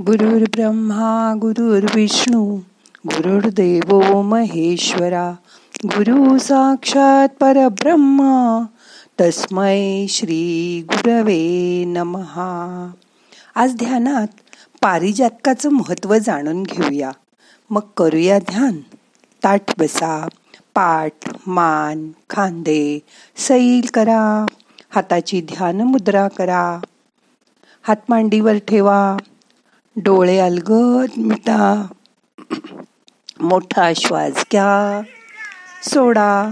गुरुर् ब्रह्मा गुरुर्विष्णू गुरुर्देव महेश्वरा गुरु साक्षात परब्रह्मा तस्मै श्री गुरवे नमहा आज ध्यानात पारिजातकाचं महत्त्व जाणून घेऊया. मग करूया ध्यान. ताठ बसा पाठ मान खांदे सैल करा. हाताची ध्यान मुद्रा करा. हात मांडीवर ठेवा. डोळे अलगद मिटा. मोठा श्वास घ्या. सोडा.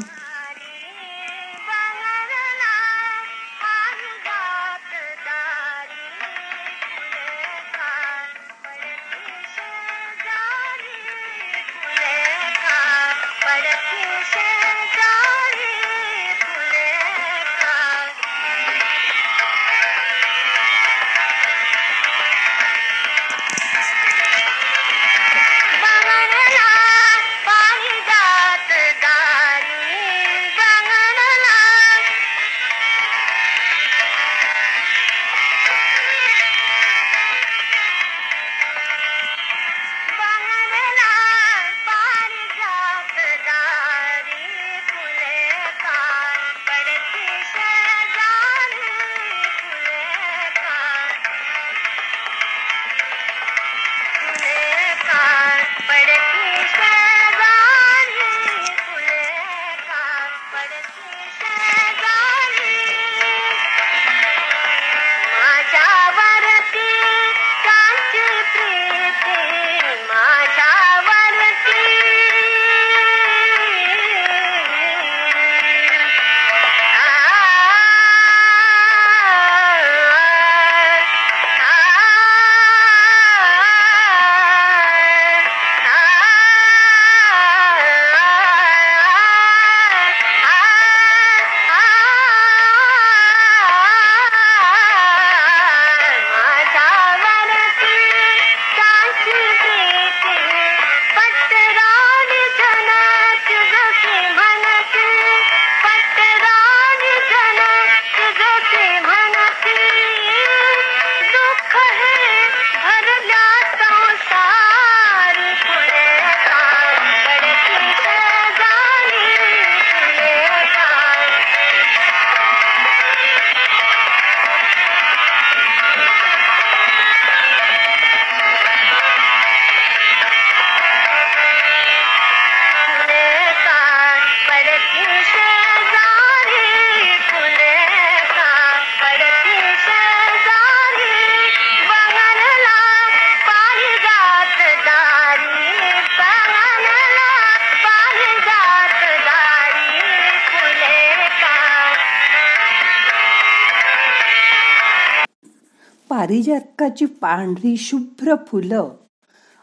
पारिजातकाची पांढरी शुभ्र फुलं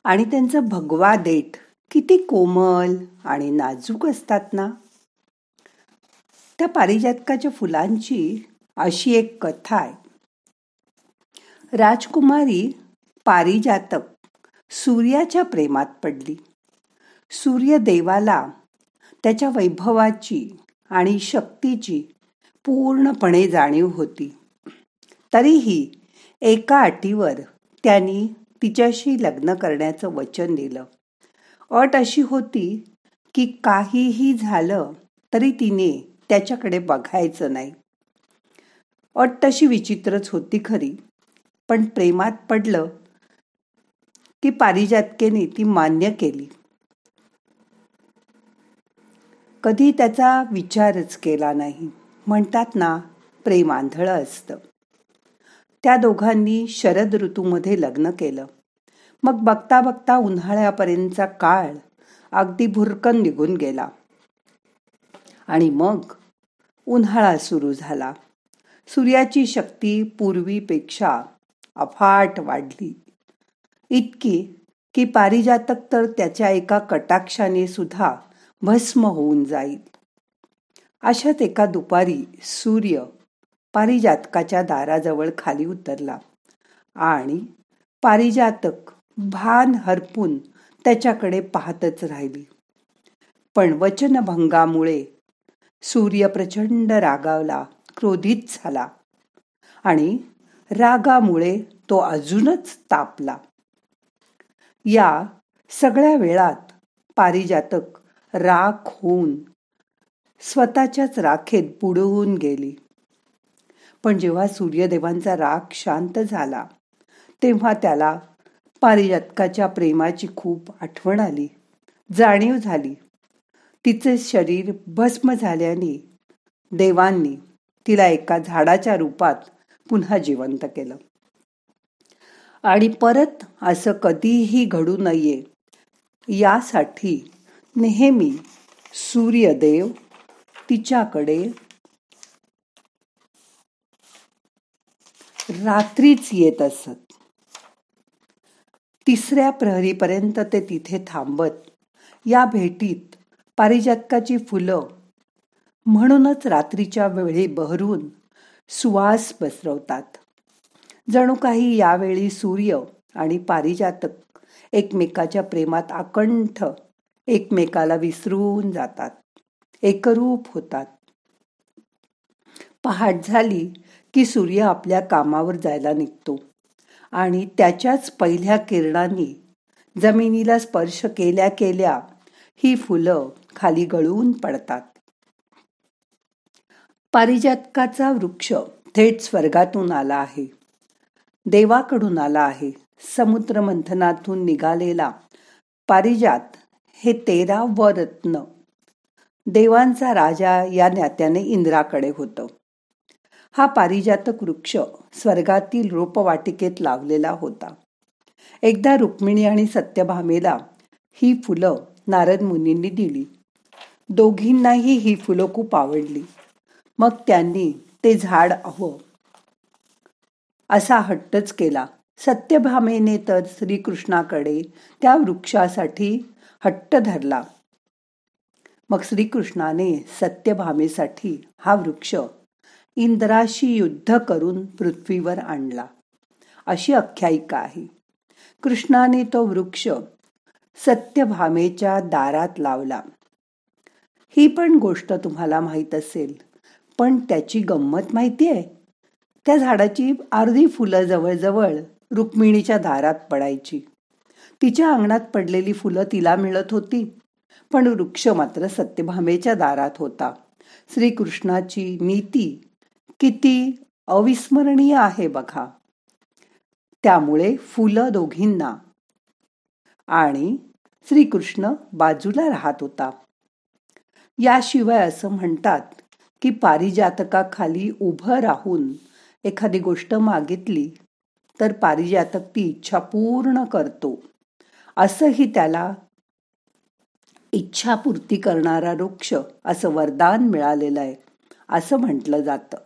आणि त्यांचं भगवा देठ. किती कोमल आणि नाजूक असतात ना. त्या पारिजातकाच्या फुलांची अशी एक कथा आहे. राजकुमारी पारिजातक सूर्याच्या प्रेमात पडली. सूर्य देवाला त्याच्या वैभवाची आणि शक्तीची पूर्णपणे जाणीव होती. तरीही एका अटीवर त्यांनी तिच्याशी लग्न करण्याचं वचन दिलं. अट अशी होती की काहीही झालं तरी तिने त्याच्याकडे बघायचं नाही. अट तशी विचित्रच होती खरी पण प्रेमात पडलं की पारिजातकेने ती मान्य केली. कधी त्याचा विचारच केला नाही. म्हणतात ना प्रेम आंधळं असतं. त्या दोघांनी शरद ऋतूमध्ये लग्न केलं. मग बघता बघता उन्हाळ्यापर्यंतचा काळ अगदी भुरकन निघून गेला. आणि मग उन्हाळा सुरू झाला. सूर्याची शक्ती पूर्वीपेक्षा अफाट वाढली. इतकी की पारिजातक तर त्याच्या एका कटाक्षाने सुद्धा भस्म होऊन जाईल. अशात एका दुपारी सूर्य पारिजातकाच्या दाराजवळ खाली उतरला आणि पारिजातक भान हरपून त्याच्याकडे पाहतच राहिली. पण वचनभंगामुळे सूर्य प्रचंड रागावला क्रोधित झाला आणि रागामुळे तो अजूनच तापला. या सगळ्या वेळात पारिजातक राख होऊन स्वतःच्याच राखेत बुडवून गेली. पण जेव्हा सूर्यदेवांचा राग शांत झाला तेव्हा त्याला पारिजातकाच्या प्रेमाची खूप आठवण आली जाणीव झाली. तिचे शरीर भस्म झाल्याने देवांनी तिला एका झाडाच्या रूपात पुन्हा जिवंत केलं. आणि परत असं कधीही घडू नये यासाठी नेहमी सूर्यदेव तिच्याकडे रात्रीच येत असत. तिसऱ्या प्रहरीपर्यंत ते तिथे थांबत. या भेटीत पारिजातकाची फुलं म्हणूनच रात्रीच्या वेळी बहरून सुवास पसरवतात. जणू काही यावेळी सूर्य आणि पारिजातक एकमेकाच्या प्रेमात आकंठ एकमेकाला विसरून जातात. एकरूप होतात. पहाट झाली की सूर्य आपल्या कामावर जायला निघतो. आणि त्याच्याच पहिल्या किरणांनी जमिनीला स्पर्श केल्या केल्या ही फुलं खाली गळून पडतात. पारिजातकाचा वृक्ष थेट स्वर्गातून आला आहे. देवाकडून आला आहे. समुद्र मंथनातून निघालेला पारिजात हे तेरा व रत्न देवांचा राजा या नात्याने इंद्राकडे होतं. हा पारिजातक वृक्ष स्वर्गातील रोपवाटिकेत लावलेला होता. एकदा रुक्मिणी आणि सत्यभामेला ही फुलं नारद मुनींनी दिली. दोघींनाही ही फुलं खूप आवडली. मग त्यांनी ते झाड हवं असा हट्टच केला. सत्यभामेने तर श्रीकृष्णाकडे त्या वृक्षासाठी हट्ट धरला. मग श्रीकृष्णाने सत्यभामेसाठी हा वृक्ष इंद्राशी युद्ध करून पृथ्वीवर आणला. अशी आख्यायिका आहे. कृष्णाने तो वृक्ष सत्यभामेच्या दारात लावला. ही पण गोष्ट तुम्हाला माहीत असेल पण त्याची गंमत माहिती आहे? त्या झाडाची अर्धी फुलं जवळजवळ रुक्मिणीच्या दारात पडायची. तिच्या अंगणात पडलेली फुलं तिला मिळत होती पण वृक्ष मात्र सत्यभामेच्या दारात होता. श्रीकृष्णाची नीती किती अविस्मरणीय आहे बघा. त्यामुळे फुलं दोघींना. आणि श्रीकृष्ण बाजूला राहत होता. याशिवाय असं म्हणतात की पारिजातकाखाली उभं राहून एखादी गोष्ट मागितली तर पारिजातक ती इच्छा पूर्ण करतो. असंही त्याला इच्छापूर्ती करणारा वृक्ष असं वरदान मिळालेलं आहे असं म्हटलं जातं.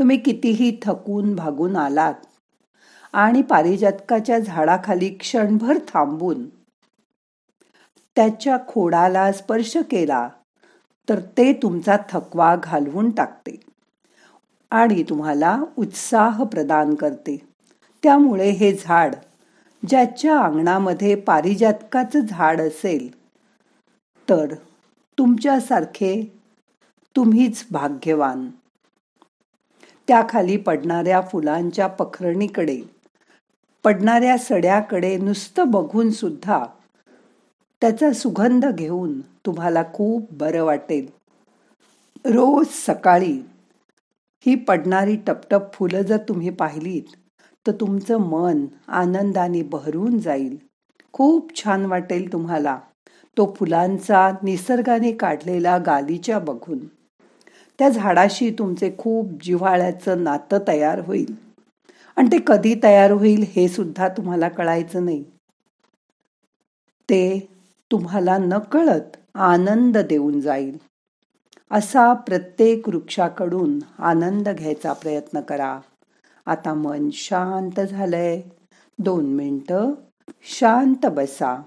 तुम्ही कितीही थकून भागून आलात आणि पारिजातकाच्या झाडाखाली क्षणभर थांबून त्याच्या खोडाला स्पर्श केला तर ते तुमचा थकवा घालवून टाकते आणि तुम्हाला उत्साह प्रदान करते. त्यामुळे हे झाड ज्याच्या अंगणामध्ये पारिजातकाचं झाड असेल तर तुमच्यासारखे तुम्हीच भाग्यवान. त्याखाली पडणाऱ्या फुलांच्या पखरणीकडे पडणाऱ्या सड्याकडे नुसतं बघून सुद्धा त्याचा सुगंध घेऊन तुम्हाला खूप बरं वाटेल. रोज सकाळी ही पडणारी टपटप फुलं जर तुम्ही पाहिलीत तर तुमचं मन आनंदाने बहरून जाईल. खूप छान वाटेल तुम्हाला तो फुलांचा निसर्गाने काढलेला गालीच्या बघून. त्या झाडाशी तुमचे खूप जिव्हाळ्याचं नातं तयार होईल. आणि ते कधी तयार होईल हे सुद्धा तुम्हाला कळायचं नाही. ते तुम्हाला नकळत आनंद देऊन जाईल. असा प्रत्येक वृक्षाकडून आनंद घ्यायचा प्रयत्न करा. आता मन शांत झालंय. दोन मिनटं शांत बसा.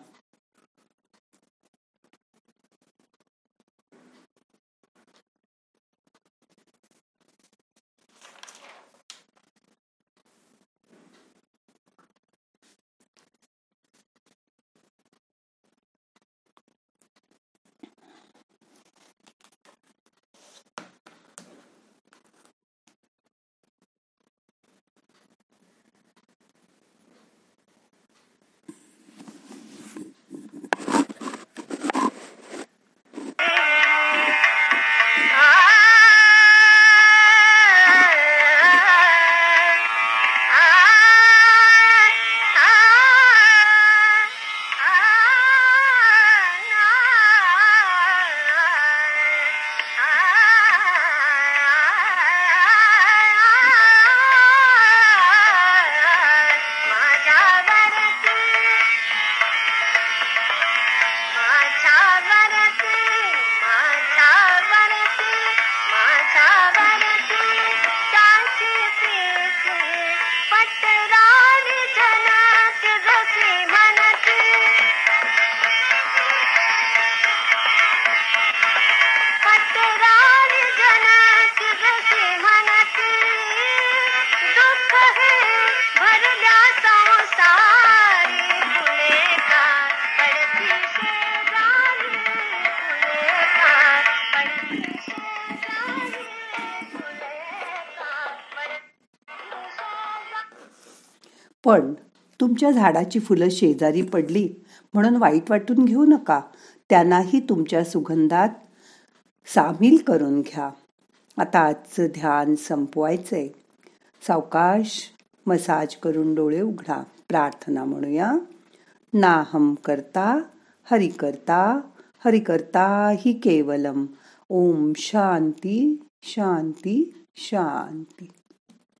पण तुमच्या झाडाची फुलं शेजारी पडली म्हणून वाईट वाटून घेऊ नका. त्यांनाही तुमच्या सुगंधात सामील करून घ्या. आता आजचं ध्यान संपवायचंय. सावकाश मसाज करून डोळे उघडा. प्रार्थना म्हणूया. नाहम करता हरि करता हरि करता ही केवलम. ओम शांती शांती शांती.